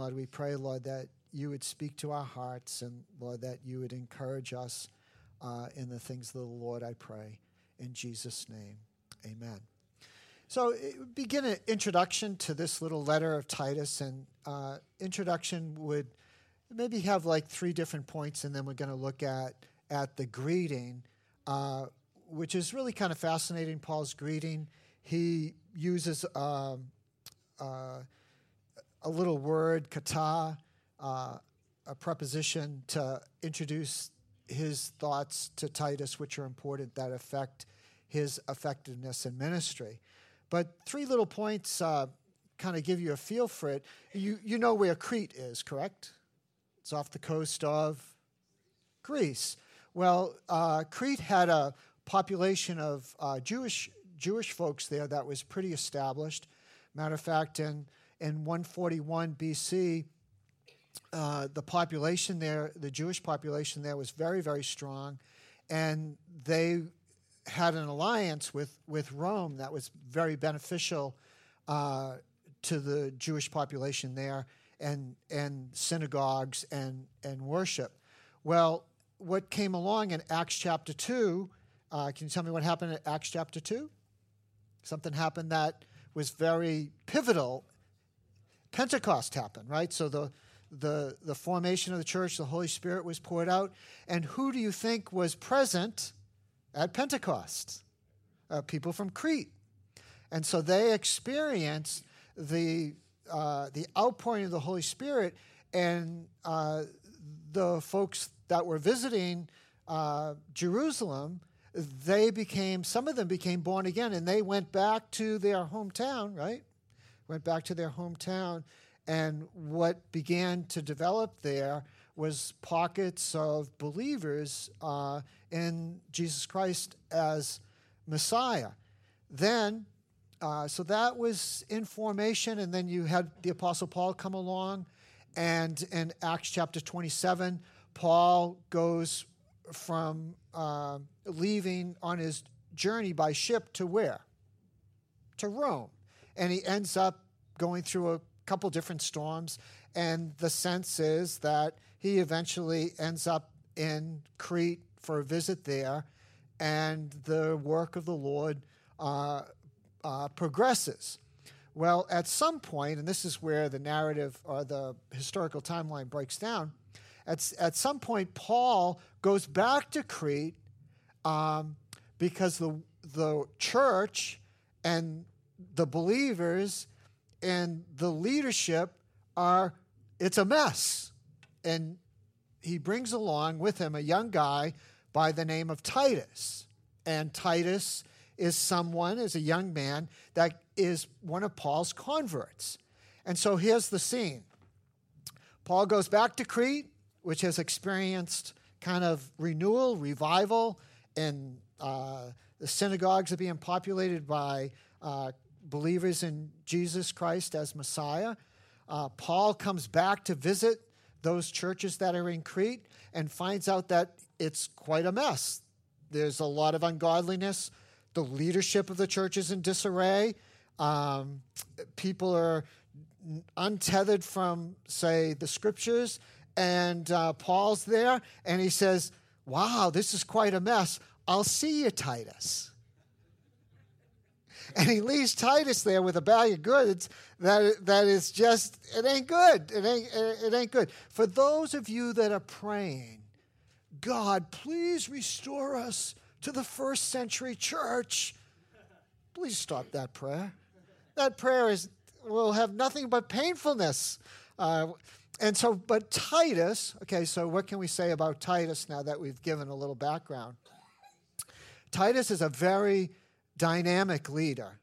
Lord, we pray, Lord, that you would speak to our hearts and, Lord, that you would encourage us uh, in the things of the Lord, I pray. In Jesus' name, amen. So, begin an introduction to this little letter of Titus, and uh, introduction would maybe have like three different points, and then we're going to look at at the greeting, uh, which is really kind of fascinating. Paul's greeting, he uses um, uh, a little word, kata, uh, a preposition to introduce his thoughts to Titus, which are important that affect his effectiveness in ministry. But three little points uh, kind of give you a feel for it. You, you know where Crete is, correct? It's off the coast of Greece. Well, uh, Crete had a population of uh, Jewish Jewish folks there that was pretty established. Matter of fact, in in 141 BC, uh, the population there, the Jewish population there, was very, very strong, and they had an alliance with, with Rome that was very beneficial uh, to the Jewish population there, and and synagogues and and worship. Well, what came along in Acts chapter two? Uh, can you tell me what happened in Acts chapter two? Something happened that was very pivotal. Pentecost happened, right? So the the, the formation of the church, the Holy Spirit was poured out. And who do you think was present at Pentecost? Uh, people from Crete. And so they experienced the, uh, the outpouring of the Holy Spirit, and uh, the folks that were visiting uh, Jerusalem, they became, some of them became born again, and they went back to their hometown, right? Went back to their hometown and what began to develop there was pockets of believers uh, in Jesus Christ as Messiah. Then, uh, so that was in formation, and then you had the Apostle Paul come along, and in Acts chapter 27, Paul goes from uh, leaving on his journey by ship to where? To Rome. And he ends up going through a couple different storms, and the sense is that he eventually ends up in Crete for a visit there, and the work of the Lord uh, uh, progresses. Well, at some point, and this is where the narrative or the historical timeline breaks down, at, at some point, Paul goes back to Crete um, because the, the church and the believers and the leadership are it's a mess. And he brings along with him a young guy by the name of titus. And titus is someone is a young man that is one of paul's converts. And so here's the scene. Paul goes back to crete which has experienced kind of renewal revival and uh, the synagogues are being populated by uh, believers in Jesus Christ as Messiah. Uh, Paul comes back to visit those churches that are in Crete and finds out that it's quite a mess. There's a lot of ungodliness. The leadership of the church is in disarray. Um, people are untethered from, say, the scriptures. And uh, Paul's there and he says, Wow, this is quite a mess. I'll see you, Titus and he leaves Titus there with a bag of goods that that is just it ain't good. It ain't it ain't good. For those of you that are praying, God, please restore us to the first century church. Please stop that prayer. That prayer is will have nothing but painfulness. Uh, and so, but Titus, okay, so what can we say about Titus now that we've given a little background? Titus is a very dynamic leader,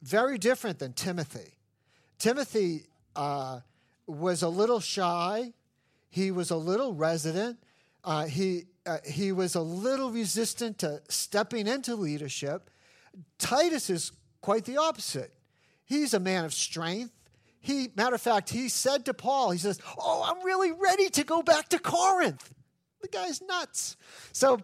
very different than Timothy. Timothy uh, was a little shy, he was a little resident, uh, he, uh, he was a little resistant to stepping into leadership. Titus is quite the opposite. He's a man of strength. He, matter of fact, he said to Paul, he says, Oh, I'm really ready to go back to Corinth. The guy's nuts. So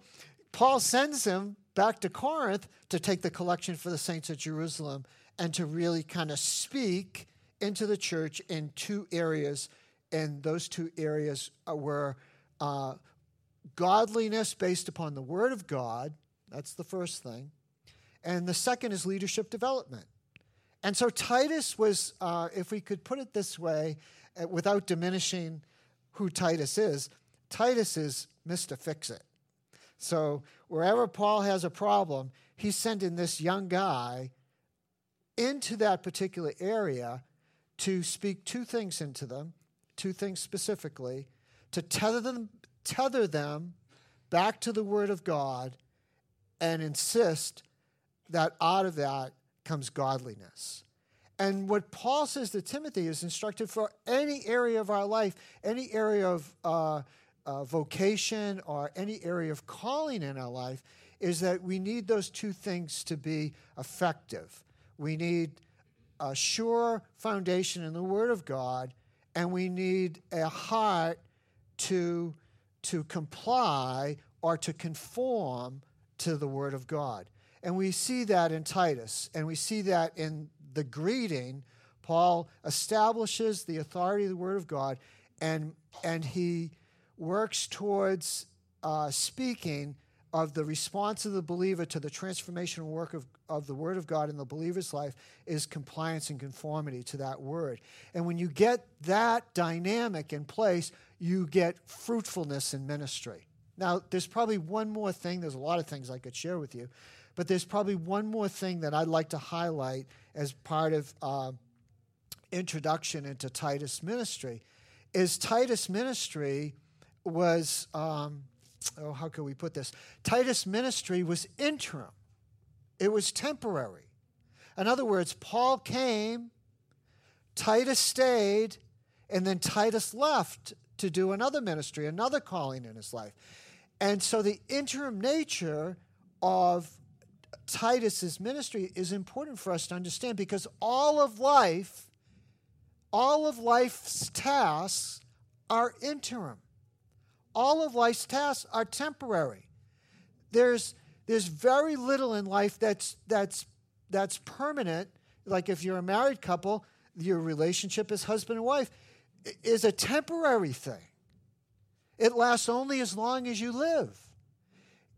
Paul sends him back to Corinth to take the collection for the saints at Jerusalem and to really kind of speak into the church in two areas and those two areas were uh, godliness based upon the Word of God. That's the first thing. And the second is leadership development. And so Titus was, uh, if we could put it this way, uh, without diminishing who Titus is, Titus is Mr. Fix It. So wherever Paul has a problem, he's sending this young guy into that particular area to speak two things into them, two things specifically, to tether them, tether them back to the Word of God and insist that out of that comes godliness. And what Paul says to Timothy is instructed for any area of our life, any area of uh, uh, vocation or any area of calling in our life, is that we need those two things to be effective. We need a sure foundation in the Word of God, and we need a heart to, to comply or to conform to the Word of God. And we see that in Titus, and we see that in the greeting. Paul establishes the authority of the Word of God, and, and he works towards uh, speaking of the response of the believer to the transformational work of, of the Word of God in the believer's life is compliance and conformity to that Word. And when you get that dynamic in place, you get fruitfulness in ministry. Now, there's probably one more thing, there's a lot of things I could share with you, but there's probably one more thing that I'd like to highlight as part of uh, introduction into Titus ministry. Is Titus ministry was. Um, oh, how can we put this? Titus' ministry was interim, it was temporary. In other words, Paul came, Titus stayed, and then Titus left to do another ministry, another calling in his life. And so the interim nature of Titus's ministry is important for us to understand because all of life, all of life's tasks are interim all of life's tasks are temporary. There's, there's very little in life that's, that's, that's permanent. Like if you're a married couple, your relationship as husband and wife is a temporary thing. It lasts only as long as you live.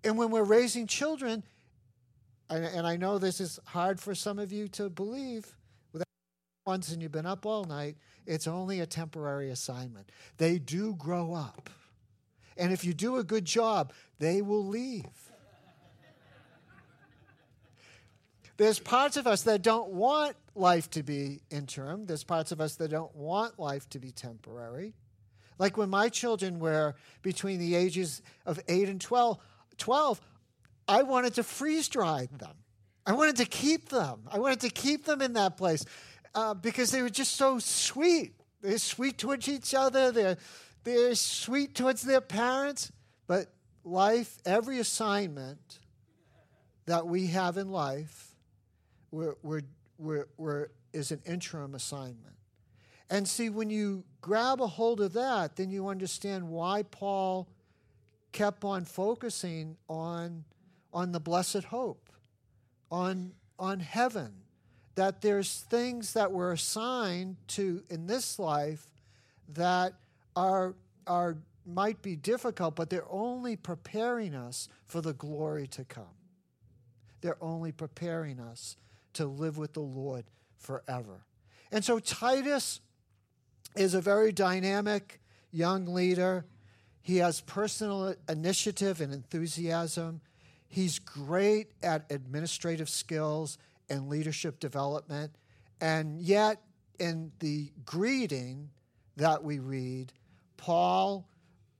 And when we're raising children, and, and I know this is hard for some of you to believe, once and you've been up all night, it's only a temporary assignment. They do grow up. And if you do a good job, they will leave. There's parts of us that don't want life to be interim. There's parts of us that don't want life to be temporary. Like when my children were between the ages of 8 and 12, 12 I wanted to freeze dry them. I wanted to keep them. I wanted to keep them in that place uh, because they were just so sweet. They're sweet towards each other. They're, they're sweet towards their parents, but life, every assignment that we have in life, we're, we're, we're, we're, is an interim assignment. And see, when you grab a hold of that, then you understand why Paul kept on focusing on, on the blessed hope, on, on heaven. That there's things that were assigned to in this life that are, are, might be difficult, but they're only preparing us for the glory to come. They're only preparing us to live with the Lord forever. And so Titus is a very dynamic young leader. He has personal initiative and enthusiasm. He's great at administrative skills and leadership development. And yet, in the greeting that we read, Paul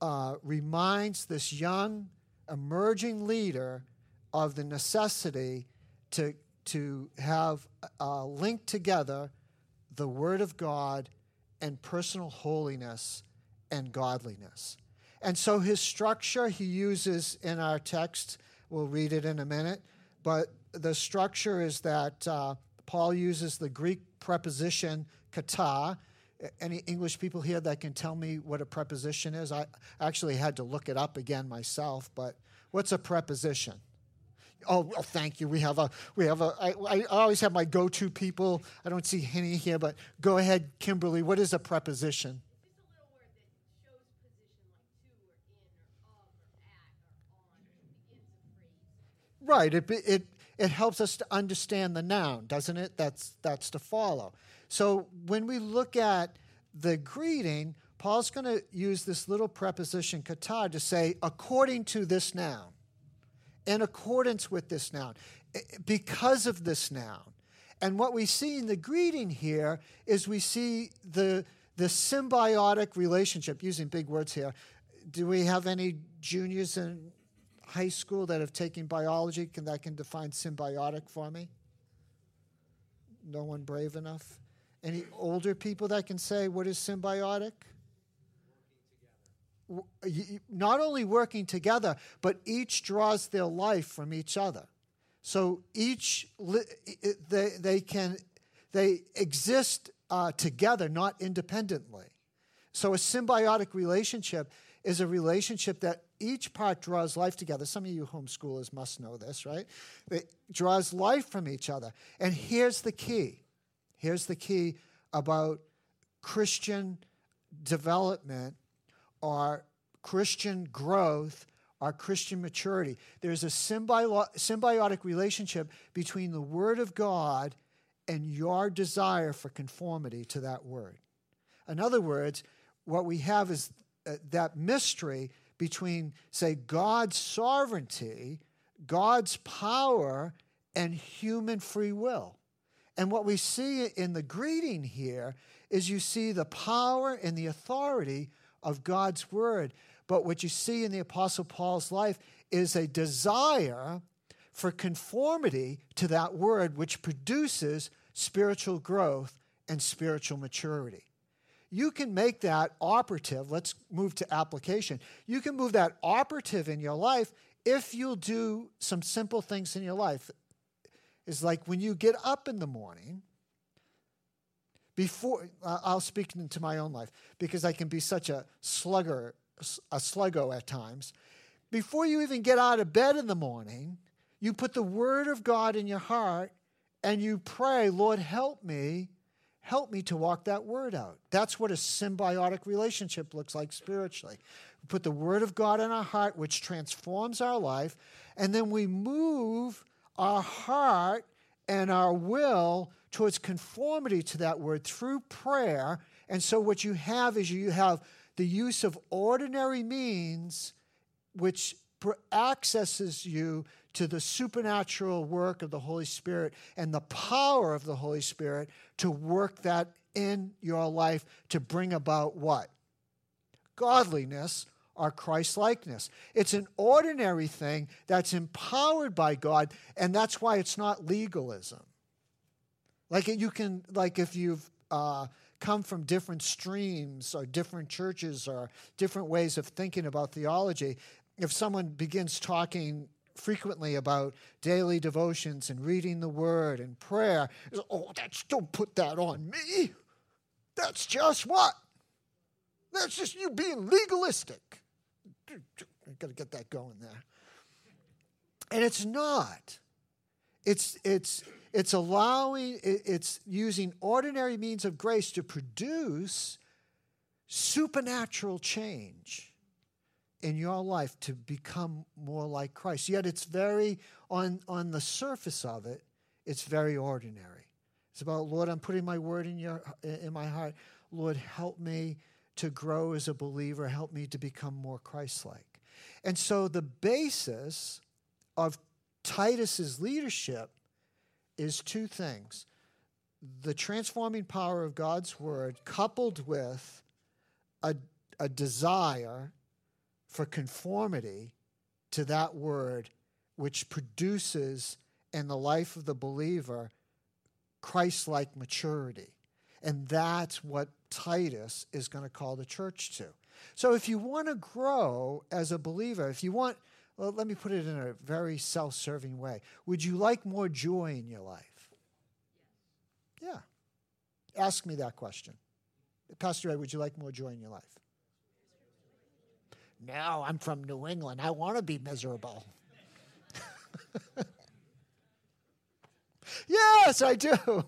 uh, reminds this young, emerging leader of the necessity to, to have uh, linked together the Word of God and personal holiness and godliness. And so his structure he uses in our text, we'll read it in a minute, but the structure is that uh, Paul uses the Greek preposition kata, any English people here that can tell me what a preposition is? I actually had to look it up again myself, but what's a preposition? Oh, well, thank you. We have a, we have a. I, I always have my go-to people. I don't see Henny here, but go ahead, Kimberly. What is a preposition? Right. It, it it helps us to understand the noun, doesn't it? That's, that's to follow. So when we look at the greeting, Paul's going to use this little preposition kata to say, according to this noun, in accordance with this noun, eh, eh, because of this noun. And what we see in the greeting here is we see the, the symbiotic relationship, using big words here. Do we have any juniors in high school that have taken biology can, that can define symbiotic for me? No one brave enough? Any older people that can say what is symbiotic? Not only working together, but each draws their life from each other. So each they they can they exist uh, together, not independently. So a symbiotic relationship is a relationship that each part draws life together. Some of you homeschoolers must know this, right? It draws life from each other. And here's the key. Here's the key about Christian development or Christian growth or Christian maturity. There's a symbiotic relationship between the Word of God and your desire for conformity to that Word. In other words, what we have is uh, that mystery between, say, God's sovereignty, God's power, and human free will. And what we see in the greeting here is you see the power and the authority of God's word. But what you see in the Apostle Paul's life is a desire for conformity to that word, which produces spiritual growth and spiritual maturity you can make that operative. Let's move to application. You can move that operative in your life if you'll do some simple things in your life. Is like when you get up in the morning, before uh, I'll speak into my own life because I can be such a slugger, a sluggo at times. Before you even get out of bed in the morning, you put the word of God in your heart and you pray, Lord, help me help me to walk that word out. That's what a symbiotic relationship looks like spiritually. We put the word of God in our heart, which transforms our life, and then we move our heart and our will towards conformity to that word through prayer. And so, what you have is you have the use of ordinary means which accesses you to the supernatural work of the Holy Spirit and the power of the Holy Spirit to work that in your life to bring about what? Godliness or Christ likeness. It's an ordinary thing that's empowered by God, and that's why it's not legalism. Like you can, like if you've uh, come from different streams or different churches or different ways of thinking about theology, if someone begins talking frequently about daily devotions and reading the word and prayer. Oh, that's don't put that on me. That's just what? That's just you being legalistic. I got to get that going there. And it's not. It's it's it's allowing it's using ordinary means of grace to produce supernatural change in your life to become more like Christ. Yet it's very, on, on the surface of it, it's very ordinary. It's about, Lord, I'm putting my word in, your, in my heart. Lord, help me to grow as a believer. Help me to become more Christ like. And so the basis of Titus's leadership is two things the transforming power of God's word, coupled with a, a desire for conformity to that word, which produces in the life of the believer Christ like maturity. And that's what Titus is going to call the church to. So if you want to grow as a believer, if you want, well, let me put it in a very self serving way. Would you like more joy in your life? Yeah. Ask me that question. Pastor Ed, would you like more joy in your life? No, I'm from New England. I want to be miserable. yes, I do.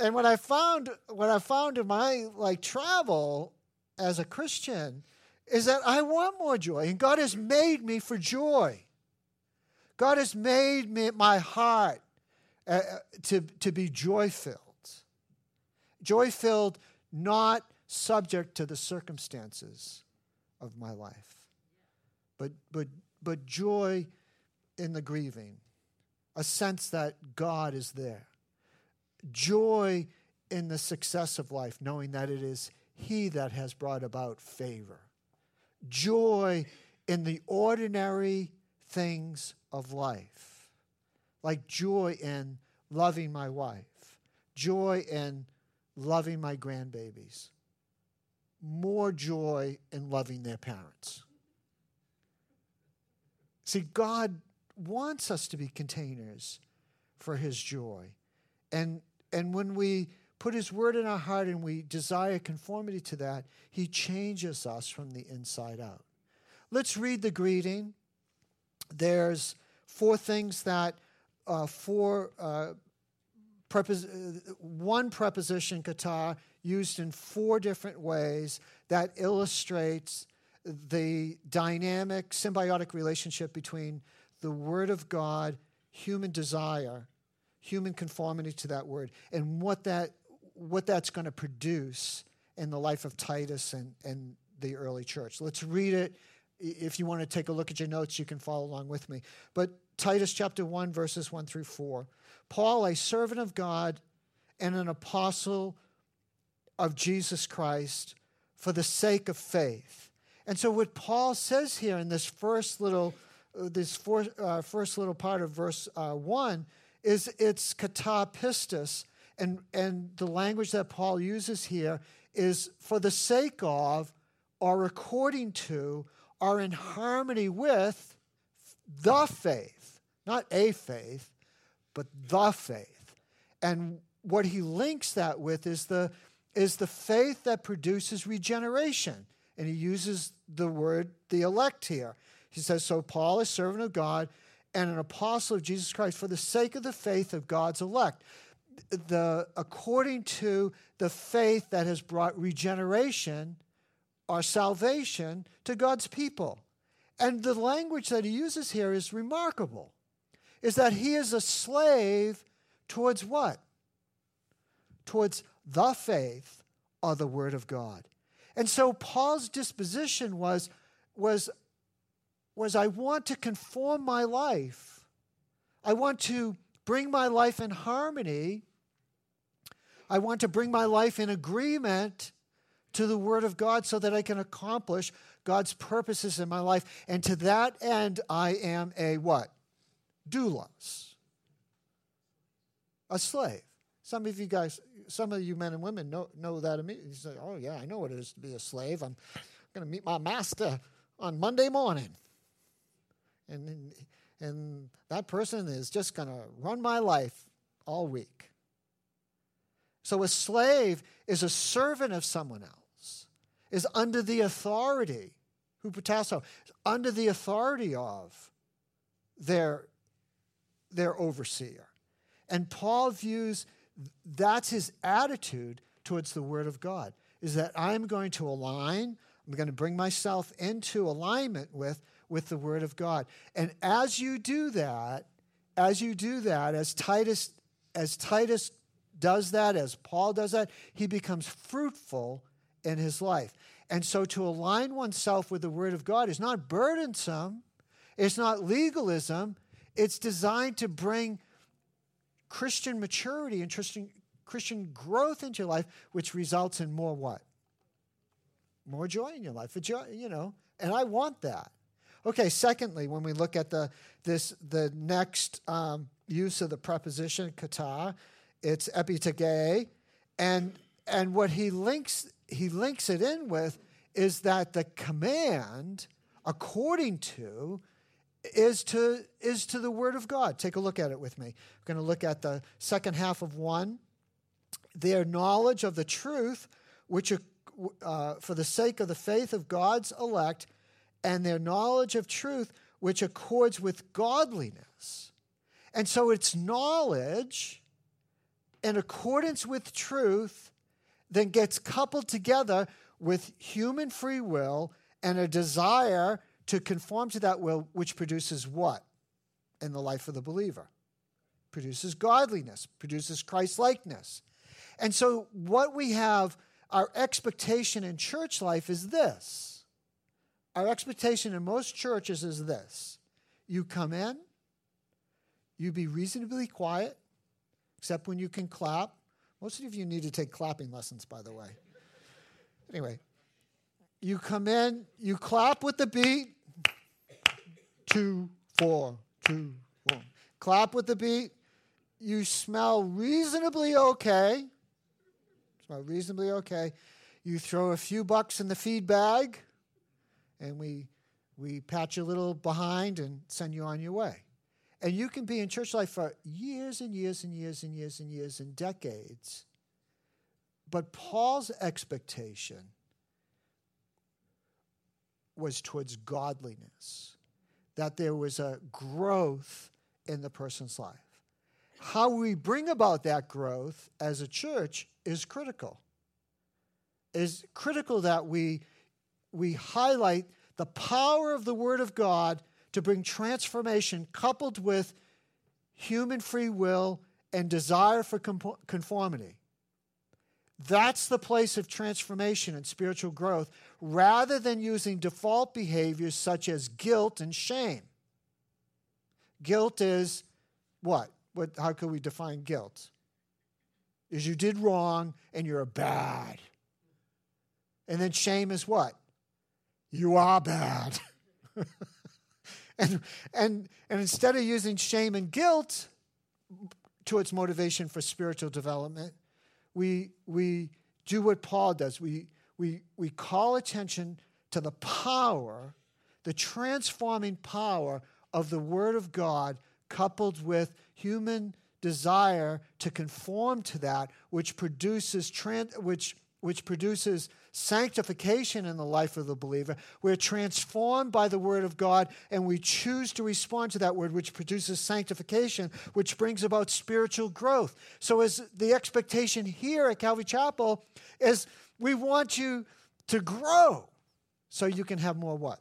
And what I found, what I found in my like travel as a Christian, is that I want more joy, and God has made me for joy. God has made me, my heart uh, uh to, to be joy filled. Joy filled, not subject to the circumstances of my life, but, but, but joy in the grieving, a sense that God is there. Joy in the success of life, knowing that it is He that has brought about favor. Joy in the ordinary things of life, like joy in loving my wife, joy in loving my grandbabies, more joy in loving their parents. See, God wants us to be containers for His joy. And, and when we put His word in our heart and we desire conformity to that, He changes us from the inside out. Let's read the greeting. There's four things that, uh, four, uh, prepos- uh, one preposition, kata, used in four different ways that illustrates the dynamic, symbiotic relationship between the Word of God, human desire, human conformity to that Word, and what, that, what that's going to produce in the life of Titus and, and the early church. Let's read it. If you want to take a look at your notes, you can follow along with me. But Titus chapter 1, verses 1 through 4. Paul, a servant of God and an apostle of Jesus Christ for the sake of faith. And so, what Paul says here in this first little, uh, this uh, first little part of verse uh, one is it's kata pistis, and and the language that Paul uses here is for the sake of, or according to, or in harmony with the faith, not a faith, but the faith. And what he links that with is the is the faith that produces regeneration. And he uses the word the elect here. He says, So Paul, is a servant of God and an apostle of Jesus Christ, for the sake of the faith of God's elect. The, according to the faith that has brought regeneration or salvation to God's people. And the language that he uses here is remarkable. Is that he is a slave towards what? Towards the faith of the Word of God. And so Paul's disposition was, was, was I want to conform my life. I want to bring my life in harmony. I want to bring my life in agreement to the Word of God so that I can accomplish God's purposes in my life. And to that end, I am a what? Doulos. A slave. Some of you guys, some of you men and women know, know that immediately. You say, oh, yeah, I know what it is to be a slave. I'm going to meet my master on Monday morning. And, and that person is just going to run my life all week. So a slave is a servant of someone else, is under the authority, hupotasso, under the authority of their, their overseer. And Paul views that's his attitude towards the Word of God, is that I'm going to align, I'm going to bring myself into alignment with, with the Word of God. And as you do that, as you do that, as Titus, as Titus does that, as Paul does that, he becomes fruitful in his life. And so to align oneself with the Word of God is not burdensome, it's not legalism, it's designed to bring Christian maturity and Christian, Christian growth into your life, which results in more what? More joy in your life. Joy, you know, and I want that. Okay, secondly, when we look at the this the next um, use of the preposition kata, it's epitege, and and what he links he links it in with is that the command according to is to, is to the Word of God. Take a look at it with me. We're going to look at the second half of one. Their knowledge of the truth, which uh, for the sake of the faith of God's elect, and their knowledge of truth, which accords with godliness. And so it's knowledge in accordance with truth then gets coupled together with human free will and a desire to conform to that will, which produces what? in the life of the believer. Produces godliness, produces Christ likeness. And so, what we have, our expectation in church life is this. Our expectation in most churches is this you come in, you be reasonably quiet, except when you can clap. Most of you need to take clapping lessons, by the way. Anyway, you come in, you clap with the beat. Two, four, two, four. Clap with the beat. You smell reasonably okay. Smell reasonably okay. You throw a few bucks in the feed bag, and we we pat you a little behind and send you on your way. And you can be in church life for years and years and years and years and years and decades. But Paul's expectation was towards godliness, that there was a growth in the person's life. How we bring about that growth as a church is critical. Is critical that we we highlight the power of the Word of God to bring transformation coupled with human free will and desire for conformity. That's the place of transformation and spiritual growth rather than using default behaviors such as guilt and shame. Guilt is what? what how could we define guilt? Is you did wrong and you're bad. And then shame is what? You are bad. and, and, and instead of using shame and guilt to its motivation for spiritual development, we, we do what Paul does. We, we, we call attention to the power, the transforming power of the Word of God, coupled with human desire to conform to that, which produces, trans, which which produces sanctification in the life of the believer. We're transformed by the Word of God, and we choose to respond to that Word, which produces sanctification, which brings about spiritual growth. So, as the expectation here at Calvary Chapel is we want you to grow so you can have more what?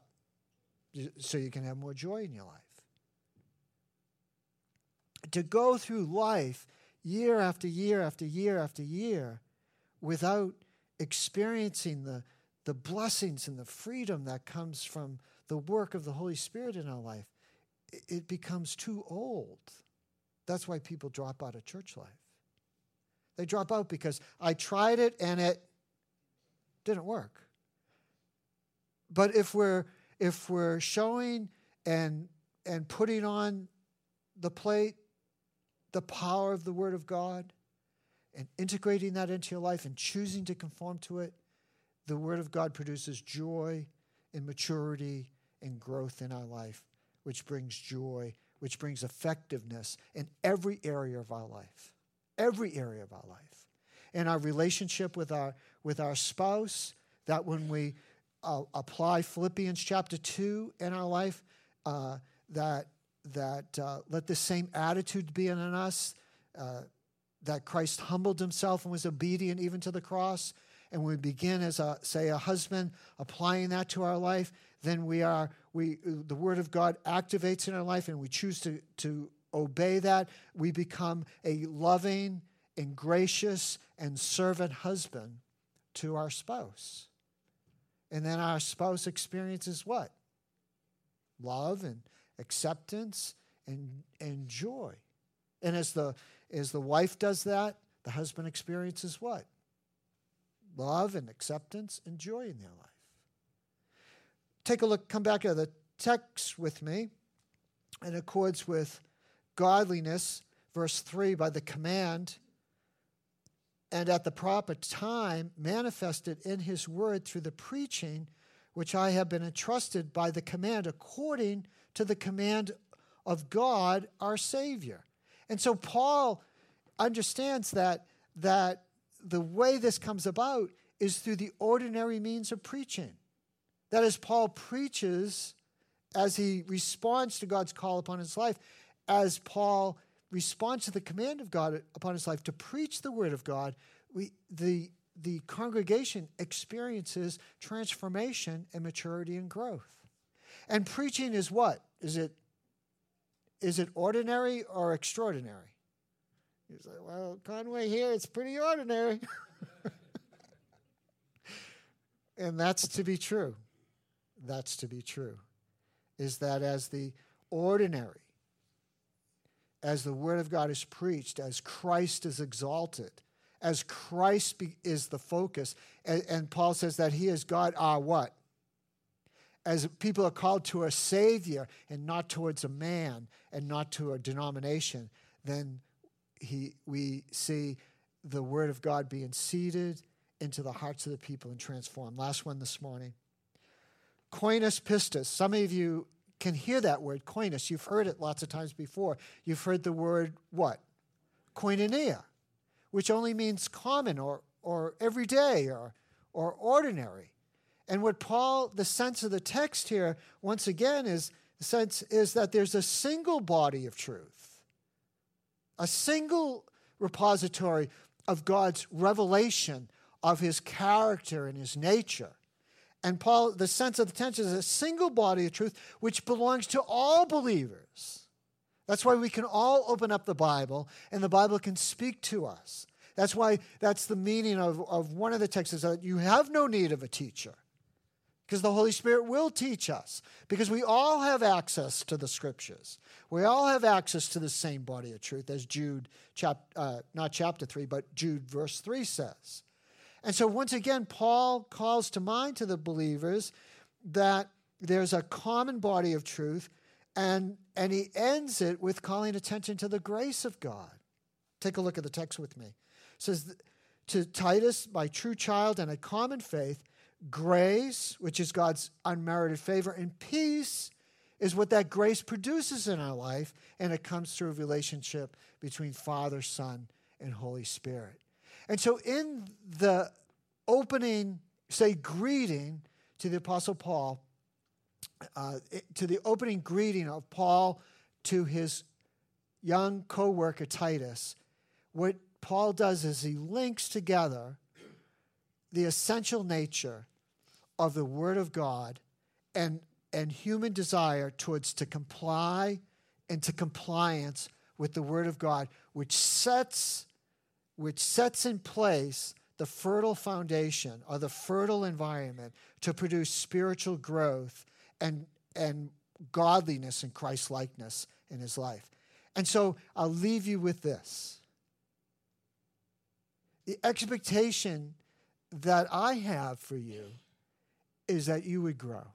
So you can have more joy in your life. To go through life year after year after year after year without experiencing the, the blessings and the freedom that comes from the work of the Holy Spirit in our life, it becomes too old. That's why people drop out of church life. They drop out because I tried it and it didn't work. But if we're if we're showing and and putting on the plate the power of the word of God, and integrating that into your life and choosing to conform to it, the Word of God produces joy and maturity and growth in our life, which brings joy, which brings effectiveness in every area of our life. Every area of our life. In our relationship with our, with our spouse, that when we uh, apply Philippians chapter 2 in our life, uh, that, that uh, let the same attitude be in us. That Christ humbled himself and was obedient even to the cross, and we begin as a say a husband applying that to our life, then we are we the word of God activates in our life and we choose to to obey that, we become a loving and gracious and servant husband to our spouse. And then our spouse experiences what? Love and acceptance and, and joy. And as the as the wife does that, the husband experiences what? Love and acceptance and joy in their life. Take a look, come back to the text with me in accords with godliness, verse 3 by the command and at the proper time manifested in his word through the preaching which I have been entrusted by the command according to the command of God our Savior. And so Paul understands that, that the way this comes about is through the ordinary means of preaching. That is, Paul preaches as he responds to God's call upon his life, as Paul responds to the command of God upon his life to preach the word of God, we, the, the congregation experiences transformation and maturity and growth. And preaching is what? Is it is it ordinary or extraordinary? He's like, well, Conway here, it's pretty ordinary. and that's to be true. That's to be true. Is that as the ordinary, as the Word of God is preached, as Christ is exalted, as Christ be, is the focus, and, and Paul says that He is God, our what? As people are called to a Savior and not towards a man and not to a denomination, then he, we see the Word of God being seeded into the hearts of the people and transformed. Last one this morning. Koinos pistis. Some of you can hear that word, koinos. You've heard it lots of times before. You've heard the word what? Koinonia, which only means common or, or everyday or, or ordinary. And what Paul, the sense of the text here, once again, is the sense is that there's a single body of truth, a single repository of God's revelation of his character and his nature. And Paul, the sense of the tension is a single body of truth which belongs to all believers. That's why we can all open up the Bible and the Bible can speak to us. That's why that's the meaning of, of one of the texts that you have no need of a teacher because the Holy Spirit will teach us because we all have access to the scriptures. We all have access to the same body of truth as Jude, chap, uh, not chapter 3, but Jude verse 3 says. And so, once again, Paul calls to mind to the believers that there's a common body of truth, and, and he ends it with calling attention to the grace of God. Take a look at the text with me. It says, To Titus, my true child and a common faith, grace, which is God's unmerited favor, and peace is what that grace produces in our life, and it comes through a relationship between Father, Son, and Holy Spirit. And so, in the opening, say, greeting to the Apostle Paul, uh, to the opening greeting of Paul to his young co worker Titus, what Paul does is he links together the essential nature of the Word of God and, and human desire towards to comply and to compliance with the Word of God, which sets which sets in place the fertile foundation or the fertile environment to produce spiritual growth and, and godliness and Christ likeness in his life. And so I'll leave you with this the expectation that I have for you is that you would grow,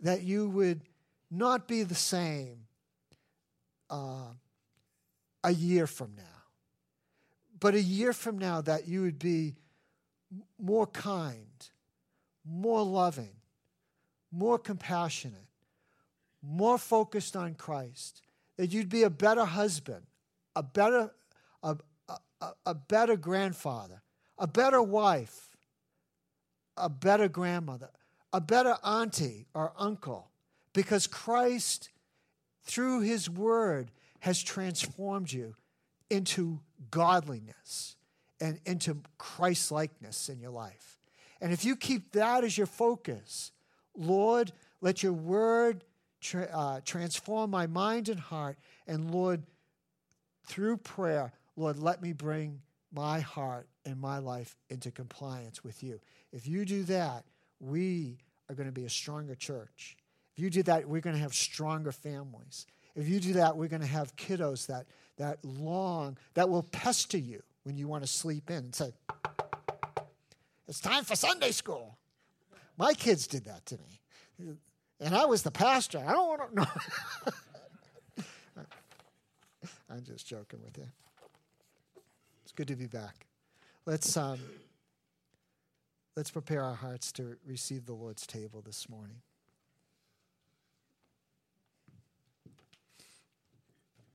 that you would not be the same uh, a year from now. But a year from now, that you would be more kind, more loving, more compassionate, more focused on Christ, that you'd be a better husband, a better, a, a, a better grandfather, a better wife, a better grandmother, a better auntie or uncle, because Christ, through his word, has transformed you into godliness and into Christ likeness in your life. And if you keep that as your focus, Lord, let your word tra- uh, transform my mind and heart. And Lord, through prayer, Lord, let me bring my heart and my life into compliance with you. If you do that, we are going to be a stronger church. If you do that, we're going to have stronger families. If you do that, we're going to have kiddos that that long, that will pester you when you want to sleep in and say, It's time for Sunday school. My kids did that to me. And I was the pastor. I don't want to know. I'm just joking with you. It's good to be back. Let's um, let's prepare our hearts to receive the Lord's table this morning.